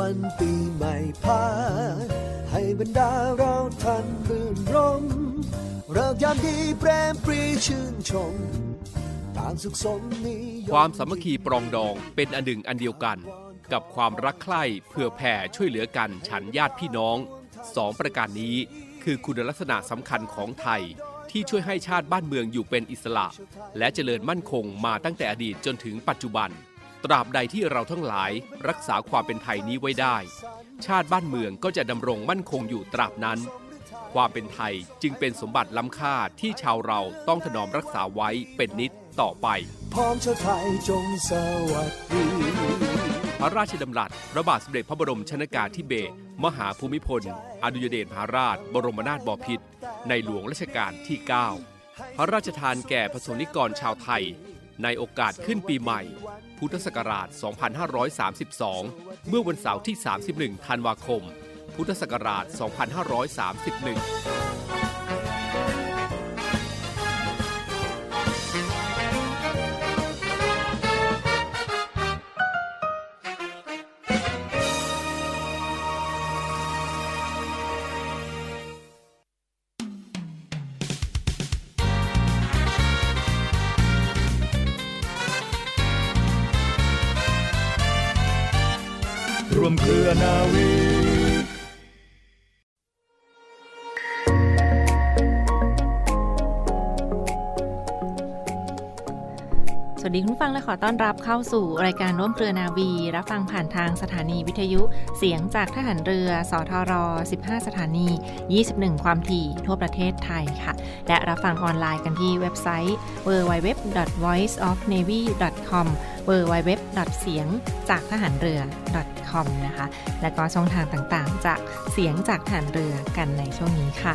วันปีใหม่พาให้บรรดาเราทันรื่นรมเริกยามดีแปรมปรีชื่นชมต่างสุขสมนิยมความสามัคคีปรองดองเป็นอันหนึ่งอันเดียวกัน กับความรักใคร่เผื่อแผ่ช่วยเหลือกันฉันญาติพี่น้องสองประการนี้คือคุณลักษณะสำคัญของไทยที่ช่วยให้ชาติบ้านเมืองอยู่เป็นอิสระ และเจริญมั่นคงมาตั้งแต่อดีตจนถึงปัจจุบัน ตราบใดที่เราทั้งหลายรักษาความเป็นไทยนี้ไว้ได้ ชาติบ้านเมืองก็จะดำรงมั่นคงอยู่ตราบนั้น ความเป็นไทยจึงเป็นสมบัติล้ำค่าที่ชาวเราต้องถนอมรักษาไว้เป็นนิดต่อไป พร้อมชาไทยจงสวัสดี พระราชดำรัสพระบาทสมเด็จพระบรมชนากาธิเบศรมหาภูมิพล อดุยเดชมหาราช บรมนาถบพิตรในหลวงรัชกาลที่ 9 พระราชทานแก่ประสงนิกรชาวไทย ในโอกาสขึ้นปีใหม่ พุทธศักราช 2532 เมื่อวันเสาร์ที่ 31 ธันวาคม พุทธศักราช 2531 อต้อนรับเข้าสู่รายการร่วมเครือนาวี รับฟังผ่านทางสถานีวิทยุ เสียงจากทหารเรือ สทร 15 สถานี 21 ความถี่ทั่วประเทศไทยค่ะ และรับฟังออนไลน์กันที่เว็บไซต์ www.voiceofnavy.com www. เสียงจากทหารเรือ .com นะคะ และก็ช่องทางต่างๆ จากเสียงจากทหารเรือกันในช่วงนี้ค่ะ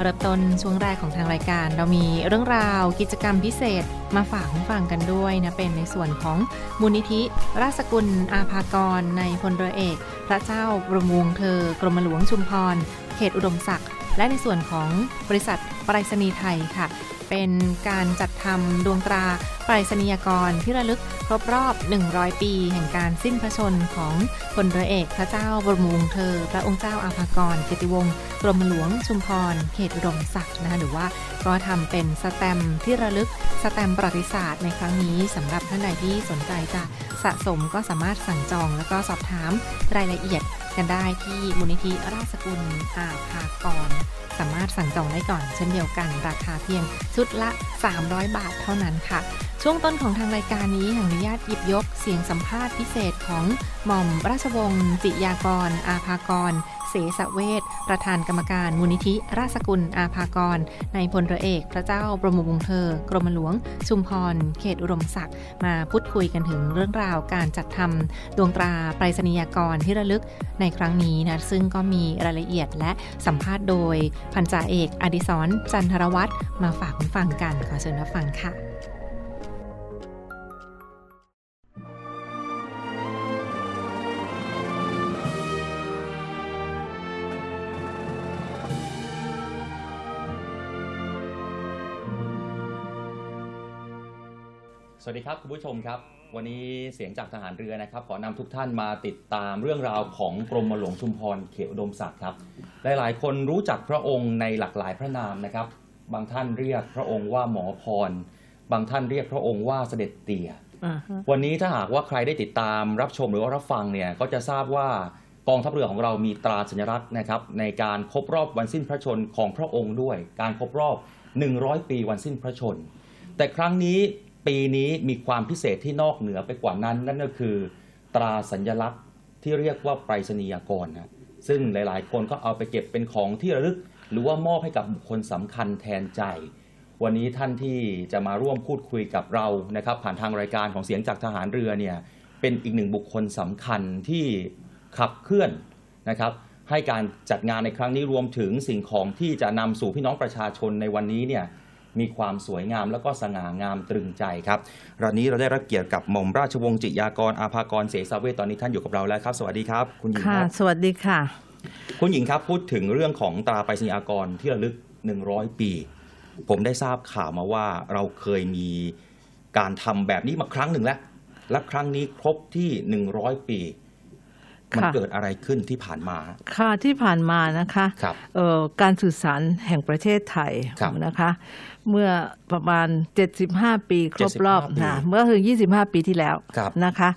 เริ่มต้นช่วงแรกของทางรายการ เรามีเรื่องราวกิจกรรมพิเศษมาฝากฟังกันด้วยนะเป็นในส่วนของมูลนิธิราชกุลอาภากรในพลเรือเอก พระเจ้าประมวงเธอกรมหลวงชุมพร เขตอุดมศักดิ์และในส่วนของบริษัทไปรษณีย์ไทยค่ะ เป็นการจัดทำดวงตราไปรษณียกรที่ระลึกครบรอบ 100 ปี แห่งการสิ้นพระชนของพลเรือเอกพระเจ้าบรมวงศ์เธอ พระองค์เจ้าอาภากรเกติวงศ์กรมหลวงชุมพร เขตอุดมศักดิ์นะคะหรือว่าก็ทำเป็นสแตมที่ระลึกสแตมป์ประวัติศาสตร์ในครั้งนี้สำหรับท่านใดที่สนใจจะ สะสมก็สามารถสั่งจองแล้วก็สอบถามรายละเอียดกันได้ที่มูลนิธิราชกุลอาภากร สามารถสั่งจองได้ก่อนเช่นเดียวกัน ราคาเพียงชุดละ 300 บาทเท่านั้นค่ะ ช่วงต้นของทางรายการนี้อนุญาตหยิบยกเสียงสัมภาษณ์พิเศษของหม่อมราชวงศ์จิยากร อาภากร เสสเวทประธานกรรมการมูลนิธิราชกุลอาภากรในพลเรือเอก พระเจ้าบรมวงศ์เธอ กรมหลวง ชุมพร เขตอุดมศักดิ์มาพูดคุยกันถึงเรื่องราวการจัดทำดวงตราไปรษณียกรที่ระลึกในครั้งนี้นะซึ่งก็มีรายละเอียดและสัมภาษณ์โดยพันจ่าเอกอดิศรจันทรวัตรมาฝากคุณฟังกันขอเชิญรับฟังค่ะ สวัสดีครับคุณผู้ชมครับ วันนี้เสียงจากทหารเรือนะครับ ขอนำทุกท่านมาติดตามเรื่องราวของกรมหลวงชุมพรเขตอุดมศักดิ์ครับหลายๆ คนรู้จักพระองค์ในหลากหลายพระนามนะครับ บางท่านเรียกพระองค์ว่าหมอพร บางท่านเรียกพระองค์ว่าเสด็จเตี่ยวันนี้ถ้าหากว่าใครได้ติดตามรับชมหรือว่ารับฟังเนี่ยก็จะทราบว่ากองทัพเรือของเรามีตราสัญลักษณ์นะครับ ในการครบรอบวันสิ้นพระชนของพระองค์ด้วย การครบรอบ 100 ปีวันสิ้นพระชน แต่ครั้งนี้ ปีนี้มีความพิเศษที่นอกเหนือไปกว่านั้น นั่นก็คือ ตราสัญลักษณ์ที่เรียกว่าไปรษณียากรนะซึ่งหลาย ๆ คนก็เอาไปเก็บเป็นของที่ระลึก หรือว่ามอบให้กับบุคคลสำคัญแทนใจ วันนี้ท่านที่จะมาร่วมพูดคุยกับเรานะครับผ่านทางรายการของเสียงจากทหารเรือเนี่ยเป็นอีกหนึ่งบุคคลสำคัญที่ขับเคลื่อนนะครับให้การจัดงานในครั้งนี้รวมถึงสิ่งของที่จะนำสู่พี่น้องประชาชนในวันนี้เนี่ย มีความสวยงามแล้วก็สง่างามตรึงใจครับวันนี้เราได้รับเกียรติกับหม่อมราชวงศ์จิยากรอาภากรเสสาเวทตอนนี้ท่านอยู่กับเราแล้วครับ สวัสดีครับ คุณหญิงค่ะครับสวัสดีค่ะ คุณหญิงครับพูดถึงเรื่องของตราไปรษณียากรที่ระลึก 100 ปี ผมได้ทราบข่าวมาว่าเราเคยมีการทำแบบนี้มาครั้งหนึ่งแล้วและครั้งนี้ครบที่ 100 ปี มันค่ะเกิดอะไรขึ้นที่ผ่านมา ค่ะที่ผ่านมานะคะครับเอ่อการสื่อสารแห่งประเทศไทยครับนะคะ เมื่อประมาณ 75 ปีครบรอบ75ปีนะเมื่อถึง 25 ปีที่แล้วครับนะคะ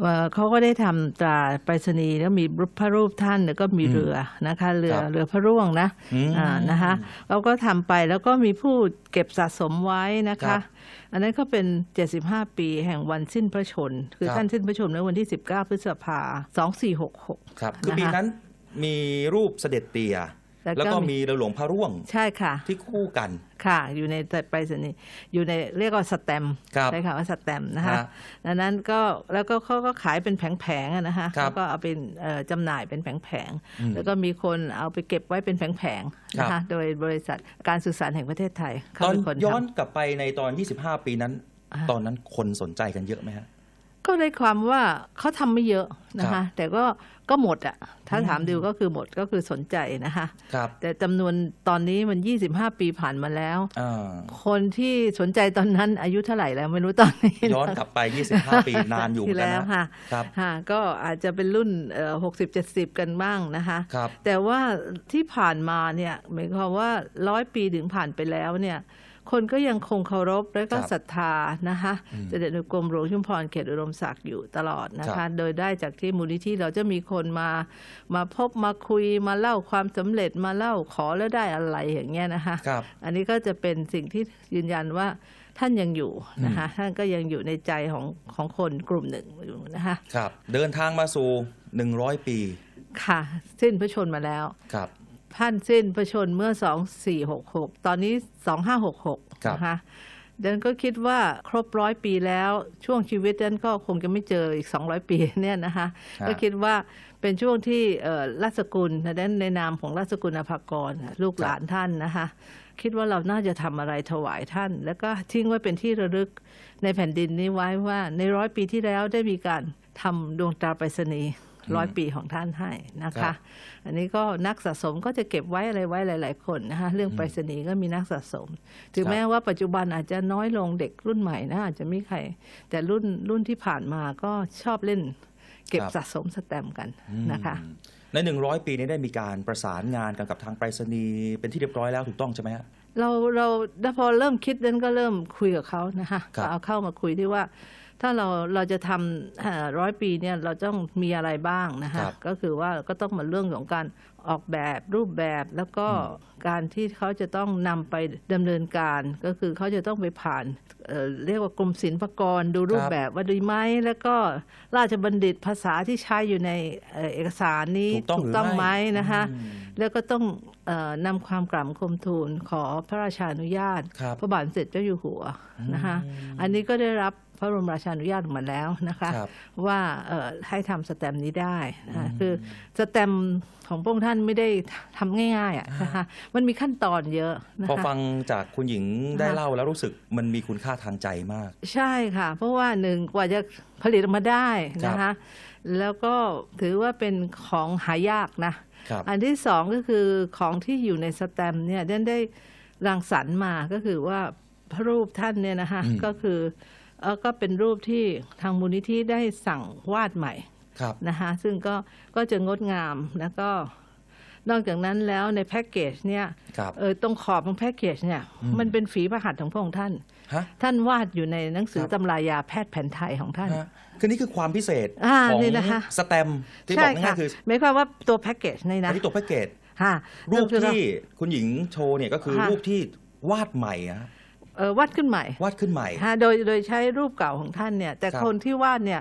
เอ่อเขาก็ได้ทำตราไปรษณีย์แล้วมีพระรูปท่านแล้วก็มีเรือนะคะเรือครับเรือพระร่วงนะอืมอ่านะคะเราก็ทำไปแล้วก็มีผู้เก็บสะสมไว้นะครัคะบ อันนั้นก็เป็น 75 ปีแห่งวันสิ้นพระชน คือครับ ท่านสิ้นพระชนในวันที่ 19 พฤษภา2466 ครับ คือนะคะปีนั้นมีรูปเสด็จเตี่ย แล้วก็แล้วก็มีมีเรือหลวงพระร่วงใช่ค่ะ ที่คู่กันค่ะ อยู่ในไปรษณีย์อยู่ในเรียกว่าสแตมป์ครับใช่ค่ะว่าสแตมป์นะคะฮะดังนั้นก็แล้วก็เขาก็ขายเป็นแผงๆอะนะคะครับแล้วก็เอาเป็นเอ่อจำหน่ายเป็นแผงอืมๆแล้วก็มีคนเอาไปเก็บไว้เป็นแผงๆนะครัคะบโดยบริษัทการสื่อสารแห่งประเทศไทยเขาตอนเป็นคนย้อนทำกลับไปในตอน 25 ปีนั้นอ่าตอนนั้นคนสนใจกันเยอะไหมฮะ ก็ได้ความว่าเขาทำไม่เยอะนะครัคะบแต่ก็ก็หมดอะถ้าถามดูก็คือหมดก็คือสนใจนะคะครับแต่จำนวนตอนนี้มัน 25 ปีผ่านมาแล้วอ่าคนที่สนใจตอนนั้นอายุเท่าไหร่แล้วไม่รู้ตอนนี้ย้อนกลับไป 25 ปีนานอยู่เหมืที่อนกันแล้วนะค่ะครับค่ะก็อาจจะเป็นรุ่นหกสิบเจ็ดสิบกันบ้างนะคะครับแต่ว่าที่ผ่านมาเนี่ยหมายความว่าร้อยปีถึงผ่านไปแล้วเนี่ย คนก็ยังคงเคารพและก็ครับศรัทธานะคะอืมเสด็จในกรมหลวงชุมพรเขตอุดมศักดิ์อยู่ตลอดนะครัคะบโดยได้จากที่มูลนิธิเราจะมีคนมามาพบมาคุยมาเล่าความสำเร็จมาเล่าขอแล้วได้อะไรอย่างเงี้ยนะคะครับอันนี้ก็จะเป็นสิ่งที่ยืนยันว่าท่านยังอยู่นะคะท่านก็ยังอยู่ในใจของของคนกลุ่มหนึ่งอยู่นะคะครับ เดินทางมาสู่ 100 ปีค่ะ สิ้นพระชนมาแล้วครับ ท่านสิ้นพระชนเมื่อ 2466 ตอนนี้ 2566ครับนะคะดันก็คิดว่าครบร้อยปีแล้วช่วงชีวิตดันก็คงจะไม่เจออีก 200 ปีเนี่ยนะคะฮะก็คิดว่าเป็นช่วงที่เอ่อราชกุลนะดันในนามของราชกุลอภากรลูกหลานท่านนะคะคิดว่าเราน่าจะทำอะไรถวายท่าน แล้วก็ทิ้งไว้เป็นที่ระลึกในแผ่นดินนี้ไว้ว่าในร้อยปีที่แล้วได้มีการทำดวงตราไปรษณีย์ ร้อยปีของท่านให้นะครัคะบอันนี้ก็นักสะสมก็จะเก็บไว้อะไรไว้หลาย ๆ คนนะคะเรื่องไปรษณีย์ก็มีนักสะสม ถึงครับแม้ว่าปัจจุบันอาจจะน้อยลงเด็กรุ่นใหม่นะอาจจะไม่ใคร แต่รุ่นรุ่นที่ผ่านมาก็ชอบเล่น เก็บครับสะสมสแตมป์กันนะคะอืมใน 100 ปีนี้ได้มีการประสานงานกันกับทางไปรษณีย์เป็นที่เรียบร้อยแล้วถูกต้องใช่ไหมฮะเราเราพอเริ่มคิดนั้นก็เริ่มคุยกับเขานะคะครับก็เอาเข้ามาคุยที่ว่า ถ้าเราเราจะทำร้อยปีเนี่ยเราต้องมีอะไรบ้างนะคะครับก็คือว่าก็ต้องมาเรื่องของการออกแบบรูปแบบแล้วก็การที่เขาจะต้องนำไปดำเนินการ ก็คือเขาจะต้องไปผ่านเอ่อเรียกว่ากรมศิลปากรดูรูปแบบว่าดีไหมแล้วก็ราชบัณฑิตภาษาที่ใช้อยู่ในเอ่อเอกสารนี้ถูกต้องหรือไหมไม่นะคะอืม แล้วก็ต้องเออนำความกล่ำคมทูลขอพระราชานุญาต ครับ พระบาทสมเสด็จเจ้าอยู่หัวนะคะอันนี้ก็ได้รับพระบรมราชานุญาตมาแล้วนะคะ ครับ ว่าเอ่อให้ทำสแตมป์นี้ได้นะคะคือสแตมป์ของพระองค์ท่านไม่ได้ทำง่ายๆอะนะคะมันมีขั้นตอนเยอะนะพอคะ ฟังจากคุณหญิงได้ค่ะเล่าแล้วรู้สึกมันมีคุณค่าทางใจมาก ใช่ค่ะ เพราะว่าหนึ่งกว่าจะผลิตออกมาได้นะครัคะบแล้วก็ถือว่าเป็นของหายากนะครับ อันที่สองก็คือของที่อยู่ในสแตมป์เนี่ยท่านได้รังสรรค์มาก็คือว่าพระรูปท่านเนี่ยนะคะอืมก็คือเออก็เป็นรูปที่ทางมูลนิธิได้สั่งวาดใหม่ครับนะคะซึ่งก็ก็จะงดงามแล้วก็ นอกจากนั้นแล้วในแพ็กเกจเนี่ยครับเออตรงขอบของแพ็กเกจเนี่ยอืมมันเป็นฝีพระหัตถ์ของพระองค์ท่าน ฮะ ท่านวาดอยู่ในหนังสือครับ ตำรายาแพทย์แผนไทยของท่าน ฮะคือนี่คือความพิเศษอ่าของนี่นะคะ สแตมป์ที่บใช่อกง่าค่ะยๆคือหมายความว่าตัวแพ็กเกจนี่อันะนนี้ตัวแพ็กเกจค่ะรูปก็คือที่คุณหญิงโชว์เนี่ยก็คือค่ะรูปที่วาดใหม่อะฮะเออวาดขึ้นใหม่วาดขึ้นใหม่ ฮะโดยโดยใช้รูปเก่าของท่านเนี่ย แต่ครับ คนที่วาดเนี่ย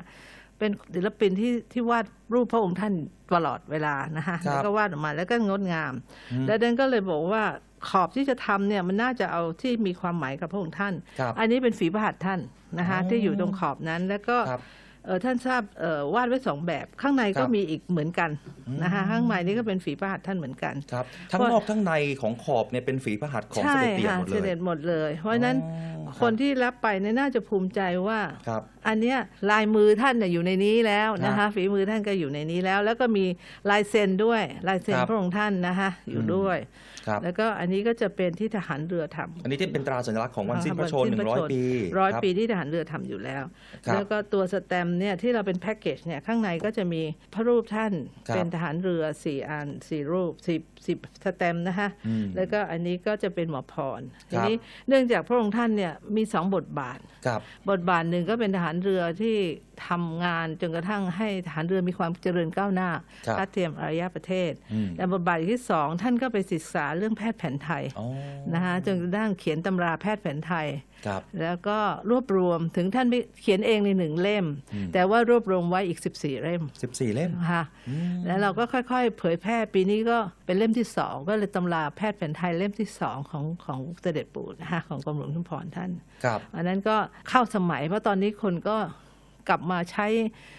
เป็นศิลปินที่ที่วาดรูปพระองค์ท่านตลอดเวลานะคะครับ แล้วก็วาดออกมาแล้วก็งดงามอืมแล้วเดนก็เลยบอกว่าขอบที่จะทำเนี่ยมันน่าจะเอาที่มีความหมายกับพระองค์ท่าน ครับ อันนี้เป็นฝีพระหัตถ์ท่านนะคะอ๋อที่อยู่ตรงขอบนั้นแล้วก็ ครับ เออท่านทราบเอ่อวาดไว้สองแบบ ข้างในคก็รับมีอีกเหมือนกันนะคะข้างในนี่ก็เป็นฝีพระหัตถ์ท่านเหมือนกันครับทั้งเพราะนอกทั้งในของขอบเนี่ยเป็นฝีพระหัตถ์ของเสใช่ด็จเตี่ยค่ะหมดเสเลด็ย จหมดเลย เพราะฉะนั้นอ๋อรับ คนที่รับไปเนี่ยน่าจะภูมิใจว่า ครับ อันเนี้ยลายมือท่านเนี่ยอยู่ในนี้แล้วนะครัคะบฝีมือท่านก็อยู่ในนี้แล้ว แล้วก็มีลายเซ็นด้วยลายเซ็นครับ พระองค์ท่านนะคะอยู่ด้วย ครับ แล้วก็อันนี้ก็จะเป็นที่ทหารเรือทำ อันนี้ที่เป็นตราสัญลักษณ์ของวันสิ้นพระชนวัหนึ่งร้อยปีร้อยคบปีที่ทหารเรือทำอยู่แล้ว ครับแล้วก็ตัวสแตมป์เนี่ยที่เราเป็นแพ็กเกจเนี่ยข้างในก็จะมีพระรูปท่านครับเป็นทหารเรือสี่อันสี่รูปสิบสิบสแตมป์นะคะอืมแล้วก็อันนี้ก็จะเป็นหมอพรครัทีบนี้เนื่องจากพระองค์ท่านเนี่ยมีสองบทบาท ครับ บทบาทหนึ่งก็เป็นทหารเรือที่ ทำงานจนกระทั่งให้ทหารเรือมีความเจริญก้าวหน้าครับทัดเทียมอารยประเทศอืมแต่บทบาทที่สองท่านก็ไปศึกษาเรื่องแพทย์แผนไทยอ๋อนะคะจนกระทั่งเขียนตำราแพทย์แผนไทยครับแล้วก็รวบรวมถึงท่านไม่เขียนเองในหนึ่งเล่มอืมแต่ว่ารวบรวมไว้อีก 14 เล่มสิบสี่เล่มค่ะอืมแล้วเราก็ค่อยๆ เผยแพร่ปีนี้ก็เป็นเล่มที่สองก็เลยตำราแพทย์แผนไทยเล่มที่สองของของเสด็จปู่นะคะของกรมหลวงชุมพรท่านครับอันนั้นก็เข้าสมัยเพราะตอนนี้คนก็ กลับมาใช้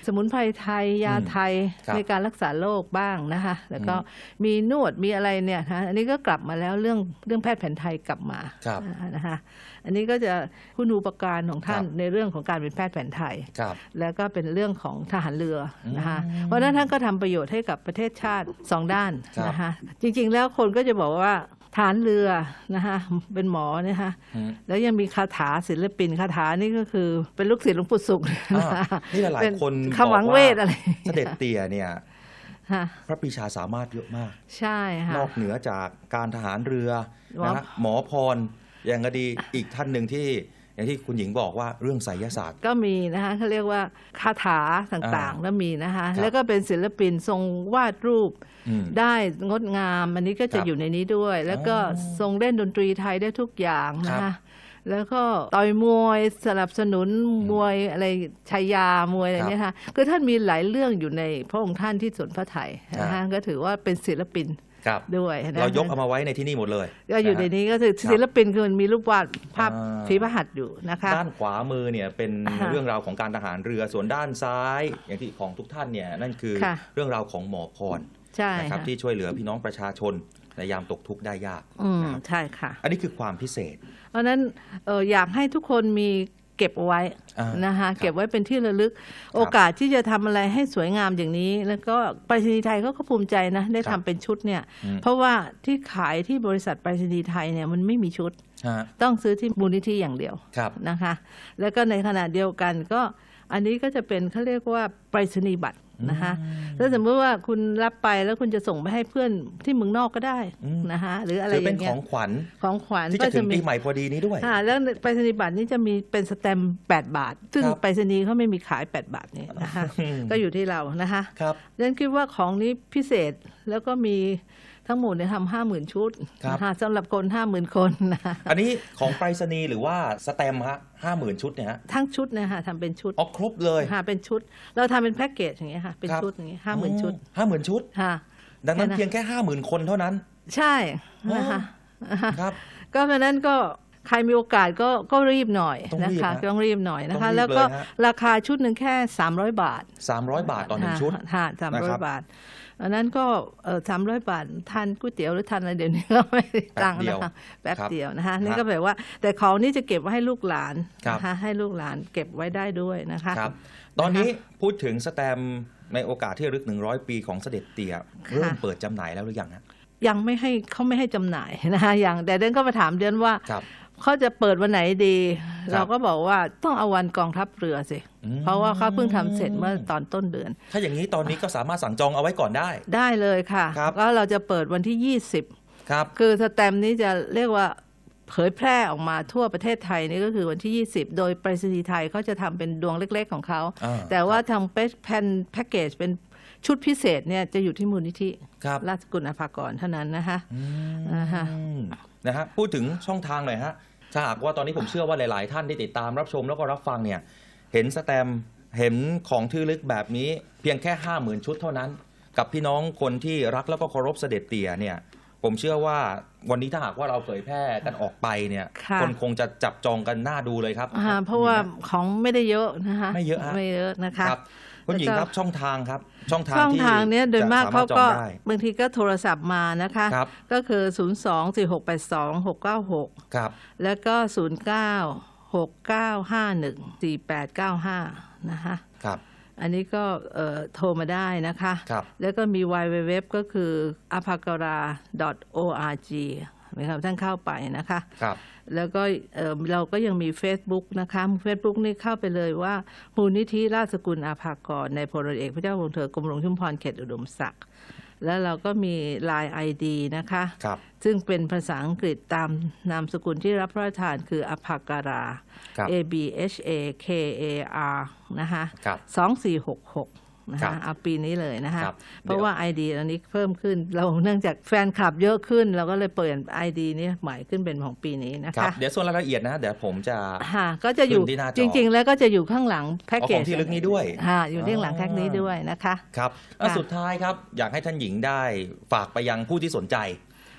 สมุนไพรไทยยาไทยครับในการรักษาโรคบ้างนะคะแล้วก็มีนวดมีอะไรเนี่ยนะอันนี้ก็กลับมาแล้วเรื่องเรื่องแพทย์แผนไทยกลับมาครับนะคะอันนี้ก็จะคุณูปการของท่านครับในเรื่องของการเป็นแพทย์แผนไทยครับแล้วก็เป็นเรื่องของทหารเรือนะคะอืมเพราะฉะนั้นท่านก็ทำประโยชน์ให้กับประเทศชาติสองด้านครับนะคะจริง ๆ แล้วคนก็จะบอกว่า ฐานเรือนะคะเป็นหมอนะคะอืมแล้วยังมีคาถาศิลปินคาถานี่ก็คือเป็นลูกศิษย์หลวงปู่ศุกร์อ่านี่หลายเป็นๆคนคำหวังเวทอะไรเสด็จเตี่ยเนี่ยค่ะพระปรีชาสามารถเยอะมาก ใช่ค่ะนอกเหนือจากการทหารเรือหมอนะฮะหมอพรอย่างก็ดีอีกท่านหนึ่งที่ อย่างที่คุณหญิงบอกว่าเรื่องไสยศาสตร์ ก็มีนะคะเขาเรียกว่าคาถาต่างๆอ่าแล้วมีนะคะครับแล้วก็เป็นศิลปินทรงวาดรูปอืมได้งดงามอันนี้ก็จะครับอยู่ในนี้ด้วย แล้วก็อ๋อทรงเล่นดนตรีไทยได้ทุกอย่างนะครัคะบแล้วก็ต่อยมวยสนับสนุนมวยอะไรชายามวยอะไรครับเนี่ยค่ะคือท่านมีหลายเรื่องอยู่ในพระองค์ท่านที่สวนพระไทยนะครัคะบก็ถือว่าเป็นศิลปิน ครับด้วยนะเรายกเอามาไว้ในที่นี่หมดเลยก็อยู่ในะฮะนี้ก็คือศิลปินคือมันมีรูปวาดภาพอ่าฝีพระหัตถ์อยู่นะคะด้านขวามือเนี่ยเป็นอ่าฮะเรื่องราวของการทหารเรือส่วนด้านซ้าย อย่างที่ของทุกท่านเนี่ยนั่นคือค่ะเรื่องราวของหมอพรใช่นะครับค่ะที่ช่วยเหลือพี่น้องประชาชนในยามตกทุกข์ได้ยากอืมนะครับใช่ค่ะ อันนี้คือความพิเศษ เพราะฉะนั้นเอ่ออยากให้ทุกคนมี เก็บเอาไว้อ่านนะคะครับเก็บไว้เป็นที่ระลึก โอกาสที่จะทำอะไรให้สวยงามอย่างนี้ แล้วก็ไปรษณีย์ไทยเขาก็ภูมิใจนะ ได้ครัทำบเป็นชุดเนี่ยอืมเพราะว่าที่ขายที่บริษัทไปรษณีย์ไทยเนี่ยมันไม่มีชุดฮะต้องซื้อที่มูลนิธิอย่างเดียวครับนะคะ แล้วก็ในขณะเดียวกันก็อันนี้ก็จะเป็นเขาเรียกว่าไปรษณียบัตร นะคะถ้าสมมติว่าคุณรับไปแล้วคุณจะส่งไปให้เพื่อนที่เมืองนอกก็ได้อืมนะคะหรืออะไรถืออเป็นย่างขเงี้อยงขวัญของขวัญที่ก็จะถึจะงมีปีใหม่พอดีนี้ด้วยค่ะแล้วไปรษณียบัตรนี่จะมีเป็นสแตมป์8บาท ซึ่งครับไปรษณีย์เขาไม่มีขาย8บาทนี่นะคะอืมก็อยู่ที่เรานะคะครับดังนั้นคิดว่าของนี้พิเศษแล้วก็มีทั้งหมดเนี่ยทำห้าหมื่นชุดครับ นะคะสำหรับคนห้าหมื่นคนนะคะอันนี้ของไปรษณีย์หรือว่าสแตมป์ฮะห้าหมื่นชุดเนี่ยฮะทั้งชุดเนะคะทำเป็นชุดอ๋อครบเลย ค่ะเป็นชุด เราทำเป็นแพ็กเกจอย่างเงี้ยค่ะเป็นครับ ชุดอย่างเงี้ยห้าหมื่นชุดห้าหมื่นชุด ค่ะ ดังนั้นแค่นั้น เพียงแค่ห้าหมื่นคนเท่านั้น ใช่นะคะครับ ก็เพราะฉะนั้นก็ใครมีโอกาสก็ก็รีบหน่อยต้องนะรีบคะฮะต้องรีบหน่อยนะต้คะองรีบแล้วก็เลยฮะ ราคาชุดหนึ่งแค่ 300 บาทสามร้อยบาทต่อหนึ่งชุด ค่ะสามนะร้อครัยบบาท อันนั้นก็เออสามร้อยบาททานก๋วยเตี๋ยวหรือทานอะไรเดี๋ยวนี้ก็ไม่ได้ตังค์นะคะแป๊บครับเดียวนะคะครับนี่ก็แปลว่า แต่ของนี่จะเก็บไว้ให้ลูกหลานครับนะคะให้ลูกหลานเก็บไว้ได้ด้วยนะคะครับ ตอนนี้พูดถึงสแตมป์ในโอกาสที่ระลึก 100 ปีของเสด็จเตี่ยเริ่มเปิดจำหน่ายแล้วหรือยังฮะยังไม่ให้เขาไม่ให้จำหน่ายนะคะอย่างแต่เดินก็มาถามเดือนว่าครับเขาจะเปิดวันไหนดีครับเราก็บอกว่าต้องเอาวันกองทัพเรือสิอืม เพราะว่าเขาเพิ่งทำเสร็จเมื่อตอนต้นเดือน ถ้าอย่างนี้ตอนนี้ก็สามารถสั่งจองเอาไว้ก่อนได้ ได้เลยค่ะครับก็เราจะเปิดวันที่ 20 ครับ คือสแตมป์นี้จะเรียกว่าเผยแพร่ออกมาทั่วประเทศไทยนี่ก็คือวันที่ 20 โดยไปรษณีย์ไทยเขาจะทำเป็นดวงเล็ก ๆ ของเขาอ่าแต่ว่าทางแผ่นแพ็กเกจเป็นชุดพิเศษเนี่ยจะอยู่ที่มูลนิธิครับราชกุลอภากรเท่านั้นนะคะอืมอ่าฮะนะฮะพูดถึงช่องทางหน่อยฮะถ้าหากว่าตอนนี้ผมเชื่อว่าหลาย ๆ ท่านที่ติดตามรับชมแล้วก็รับฟังเนี่ย เห็นสแตมป์เห็นของที่ระลึกแบบนี้เพียงแค่ห้าหมื่นชุดเท่านั้น กับพี่น้องคนที่รักแล้วก็เคารพเสด็จเตี่ยเนี่ยผมเชื่อว่าวันนี้ถ้าหากว่าเราเผยแพร่กันออกไปเนี่ยค่ะคนคงจะจับจองกันหน้าดูเลยครับ อ่าเพราะว่าของไม่ได้เยอะนะคะไม่เยอะฮะ ไม่เยอะนะคะ ครับคุณหญิงแล้วก็ครับช่องทางครับ ช่องทางช่องที่ทางเนี้ยโดยมากจะสเขารถจก็องได้ บางทีก็โทรศัพท์มานะคะ ครับ ก็คือ 0 2 4 6 8 2 6 9 6ครับแล้วก็ 0 9 6 9 5 1 4 8 9 5 นะคะครับ อันนี้ก็เอ่อโทรมาได้นะคะครับแล้วก็มี www ก็คือ apagara org นะครับท่านเข้าไปนะคะครับแล้วก็เอ่อเราก็ยังมี Facebook นะคะ Facebook นี่เข้าไปเลยว่า มูลนิธิราชสกุลอาภากรในพลเอกพระเจ้าวงศ์เธอกรมหลวงชุมพรเขตอุดมศักดิ์ แล้วเราก็มี Line ID นะคะ ครับ ซึ่งเป็นภาษาอังกฤษตามนามสกุลที่รับพระราชทานคืออภาการา ครับ A B H A K A R นะคะครับ สองสี่หกหก นะครัคะบเอาปีนี้เลยนะคะครับเพราะว่า ID อันนี้เพิ่มขึ้น เราเนื่องจากแฟนคลับเยอะขึ้น เราก็เลยเปลี่ยน ID นี้ใหม่ขึ้นเป็นของปีนี้นะครัคะบ เดี๋ยวส่วนรายละเอียดนะ เดี๋ยวผมจะ ค่ะก็จะอยู่ขึ้นที่หน้าจอจริง ๆ แล้วก็จะอยู่ข้างหลังแพ็กอ๋อเกขจองที่ลึกนี้ด้วย ค่ะอยู่ที่ข้างหลังอ๋อแพ็กนี้ด้วยนะคะ ครับแล้วค่ะสุดท้ายครับ อยากให้ท่านหญิงได้ฝากไปยังผู้ที่สนใจ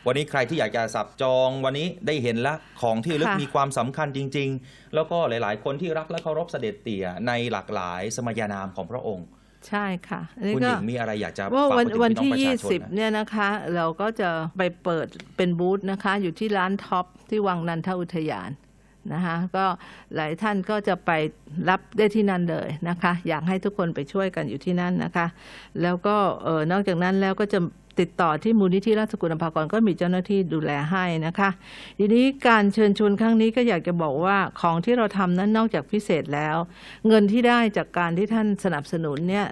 วันนี้ใครที่อยากจะสับจองวันนี้ได้เห็นละของที่ระลึกมีความสำคัญจริง ๆ แล้วก็หลาย ๆ คนที่รักและเคารพเสด็จเตี่ยในหลากหลายสมัยนามของพระองค์ ใช่ค่ะอันนี้คุณก็หญิงมีอะไรอยากจะว่าฝากวันไปถึงวันพี่น้องที่ประชาชนนะ20 เนี่ยนะคะ เราก็จะไปเปิดเป็นบูธนะคะ อยู่ที่ร้านท็อปที่วังนันทอุทยานนะคะก็หลายท่านก็จะไปรับได้ที่นั่นเลยนะคะ อยากให้ทุกคนไปช่วยกันอยู่ที่นั่นนะคะ แล้วก็เออนอกจากนั้นแล้วก็จะ ติดต่อที่มูลนิธิราชสกุลภากรก็มีเจ้าหน้าที่ดูแลให้นะคะ ทีนี้การเชิญชวนครั้งนี้ก็อยากจะบอกว่าของที่เราทำนั้นนอกจากพิเศษแล้ว เงินที่ได้จากการที่ท่านสนับสนุนเนี่ย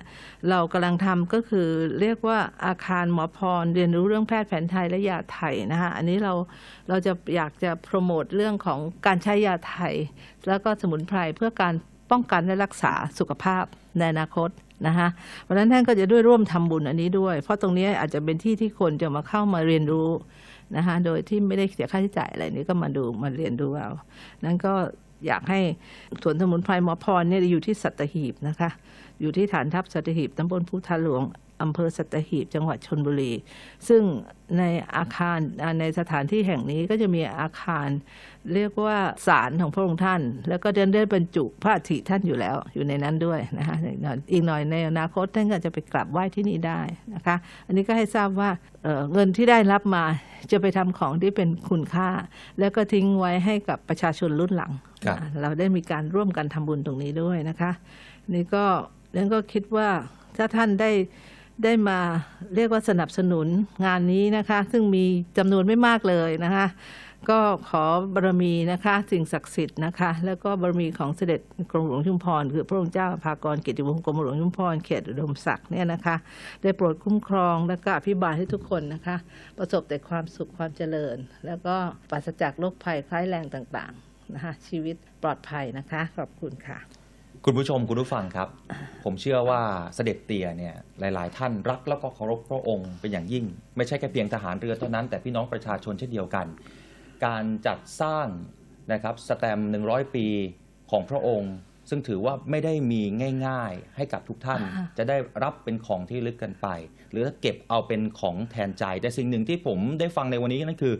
เรากำลังทำก็คือเรียกว่าอาคารหมอพรเรียนรู้เรื่องแพทย์แผนไทยและยาไทยนะคะอันนี้เราเราจะอยากจะโปรโมทเรื่องของการใช้ยาไทย แล้วก็สมุนไพรเพื่อการป้องกันและรักษาสุขภาพในอนาคต นะคะเพราะฉะนั้นท่านก็จะด้วยร่วมทำบุญอันนี้ด้วย เพราะตรงนี้อาจจะเป็นที่ที่คนจะมาเข้ามาเรียนรู้นะคะโดยที่ไม่ได้เสียค่าใช้จ่ายอะไรนี้ก็มาดูมาเรียนดูเอานั้นก็อยากให้สวนสมุนไพรหมอพรเนี่ยอยู่ที่สัตหีบนะคะ อยู่ที่ฐานทัพสัตหีบตำบลพุทธาหลวง อำเภอสัตหีบจังหวัดชนบุรี ซึ่งในอาคารอ่าในสถานที่แห่งนี้ก็จะมีอาคาร เรียกว่าศาลของพระองค์ท่าน แล้วก็เดินได้บรรจุพระอัฐิท่านอยู่แล้วอยู่ในนั้นด้วยนะคะอีกหน่อยอีกหน่อยในอนาคตท่านก็จะไปกราบไหว้ที่นี่ได้นะคะ อันนี้ก็ให้ทราบว่าเอ่อเงินที่ได้รับมาจะไปทำของที่เป็นคุณค่า แล้วก็ทิ้งไว้ให้กับประชาชนรุ่นหลังครับนะเราได้มีการร่วมกันทำบุญตรงนี้ด้วยนะคะ นี่ก็นั่นก็คิดว่าถ้าท่านได้ ได้มาเรียกว่าสนับสนุนงานนี้นะคะ ซึ่งมีจำนวนไม่มากเลยนะคะ ก็ขอบารมีนะคะสิ่งศักดิ์สิทธิ์นะคะ แล้วก็บารมีของเสด็จกรมหลวงชุมพร คือพระองค์เจ้าภากรเกียรติวงศ์กรมหลวงชุมพรเขตอุดมศักดิ์เนี่ยนะคะ ได้โปรดคุ้มครองและก็อภิบาลให้ทุกคนนะคะ ประสบแต่ความสุขความเจริญ แล้วก็ปราศจากโรคภัยคล้ายแรงต่างๆนะคะชีวิตปลอดภัยนะคะ ขอบคุณค่ะ คุณผู้ชมคุณผู้ฟังครับ ผมเชื่อว่าเสด็จเตี่ยเนี่ยหลาย ๆ ท่านรักแล้วก็เคารพพระองค์เป็นอย่างยิ่ง ไม่ใช่แค่เพียงทหารเรือเท่านั้นแต่พี่น้องประชาชนเช่นเดียวกัน การจัดสร้างนะครับสแตมป์100 ปีของพระองค์ ซึ่งถือว่าไม่ได้มีง่าย ๆ ให้กับทุกท่านอ่าจะได้รับเป็นของที่ลึกกันไป หรือเก็บเอาเป็นของแทนใจ แต่สิ่งหนึ่งที่ผมได้ฟังในวันนี้นั่นคือ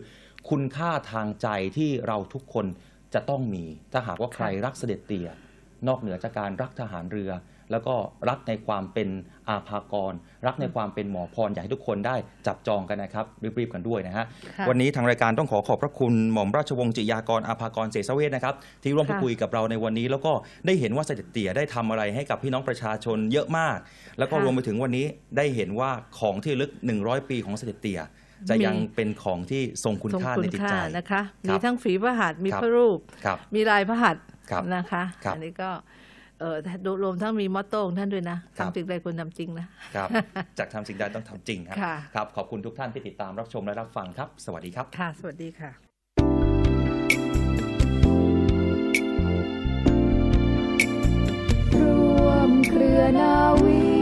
คุณค่าทางใจที่เราทุกคนจะต้องมีถ้าหากว่าใครรักเสด็จเตี่ย นอกเหนือจากการรักทหารเรือ แล้วก็รักในความเป็นอาภากร รักในความเป็นหมอพรอยากให้ทุกคนได้จับจองกันนะครับรีบๆกันด้วยนะฮะค่ะวันนี้ทางรายการต้องขอขอบพระคุณหม่อมราชวงศ์จิยากรอาภากรเสสเวทนะครับที่ร่วมพูดค่ะ คุยกับเราในวันนี้ แล้วก็ได้เห็นว่าเสด็จเตี่ยได้ทำอะไรให้กับพี่น้องประชาชนเยอะมาก แล้วก็รวมไปถึงวันนี้ได้เห็นว่าของที่ระลึก 100 ปีของเสด็จเตี่ยจะยังเป็นของที่ทรงคุณทรงค่าคุในณจิตค่าใจนะคะครัมีบทั้งฝีพระหัตถ์มีครับ พระรูป ครับ มีลายพระหัตถ์ ครับนะคะครับอันนี้ก็เออรวมทั้งมีมอตโต้ของท่านด้วยนะครับ ทำสิ่งใดควรทำจริงนะ ครับ จากทำสิ่งใดต้องทำจริงครับค่ะ ครับ ขอบคุณทุกท่านที่ติดตามรับชมและรับฟังครับ สวัสดีครับ ค่ะ สวัสดีค่ะ ร่วมเครือนาวี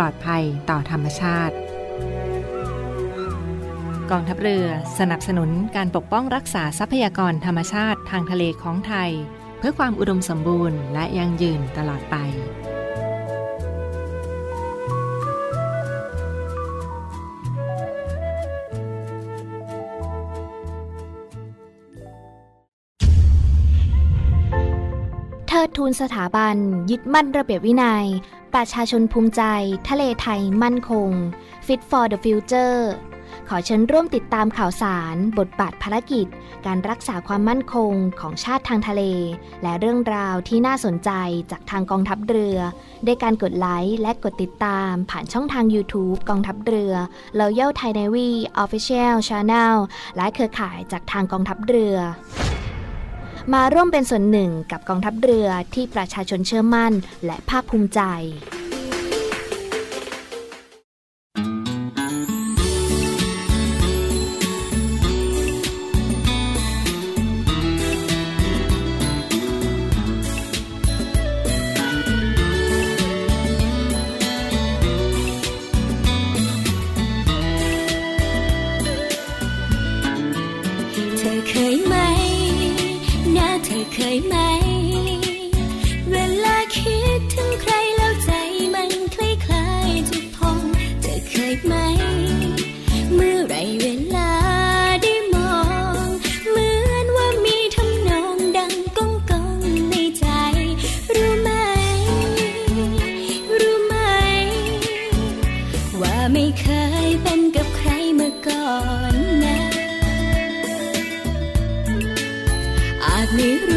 ลอดภัยต่อธรรมชาติ กองทัพเรือสนับสนุนการปกป้องรักษาทรัพยากรธรรมชาติทางทะเลของไทย เพื่อความอุดมสมบูรณ์และยั่งยืนตลอดไปเทิดทูนสถาบัน ยึดมั่นระเบียบวินัย ประชาชนภูมิใจ ทะเลไทยมั่นคง Fit for the Future ขอเชิญร่วมติดตามข่าวสาร บทบาทภารกิจ การรักษาความมั่นคงของชาติทางทะเล และเรื่องราวที่น่าสนใจจากทางกองทัพเรือด้วยการกดไลค์และกดติดตามผ่านช่องทาง YouTube กองทัพเรือ Royal Thai Navy Official Channel และเครือข่ายจากทางกองทัพเรือ มาร่วมเป็นส่วนหนึ่งกับกองทัพเรือที่ประชาชนเชื่อมั่นและภาคภูมิใจ อ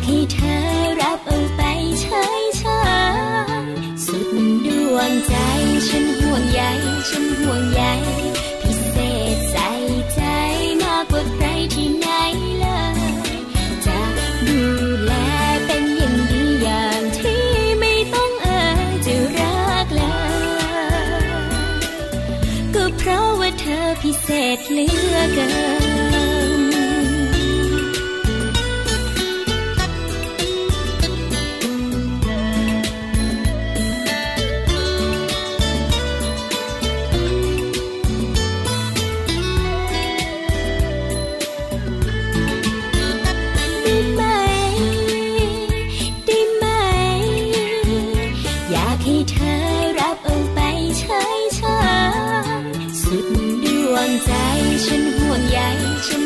ากให้เธอรับเอาไปใช้ใช้สุดดวงใจฉันห่วงใยฉันห่วงใยพิเศษใส่ใจมากกว่าใครที่ไหนเลยจะดูแลเป็นอย่างดีอย่างที่ไม่ต้องเอ่ยจะรักเลยก็เพราะว่าเธอพิเศษเหลือเกิน ฉันห่วงใยฉัน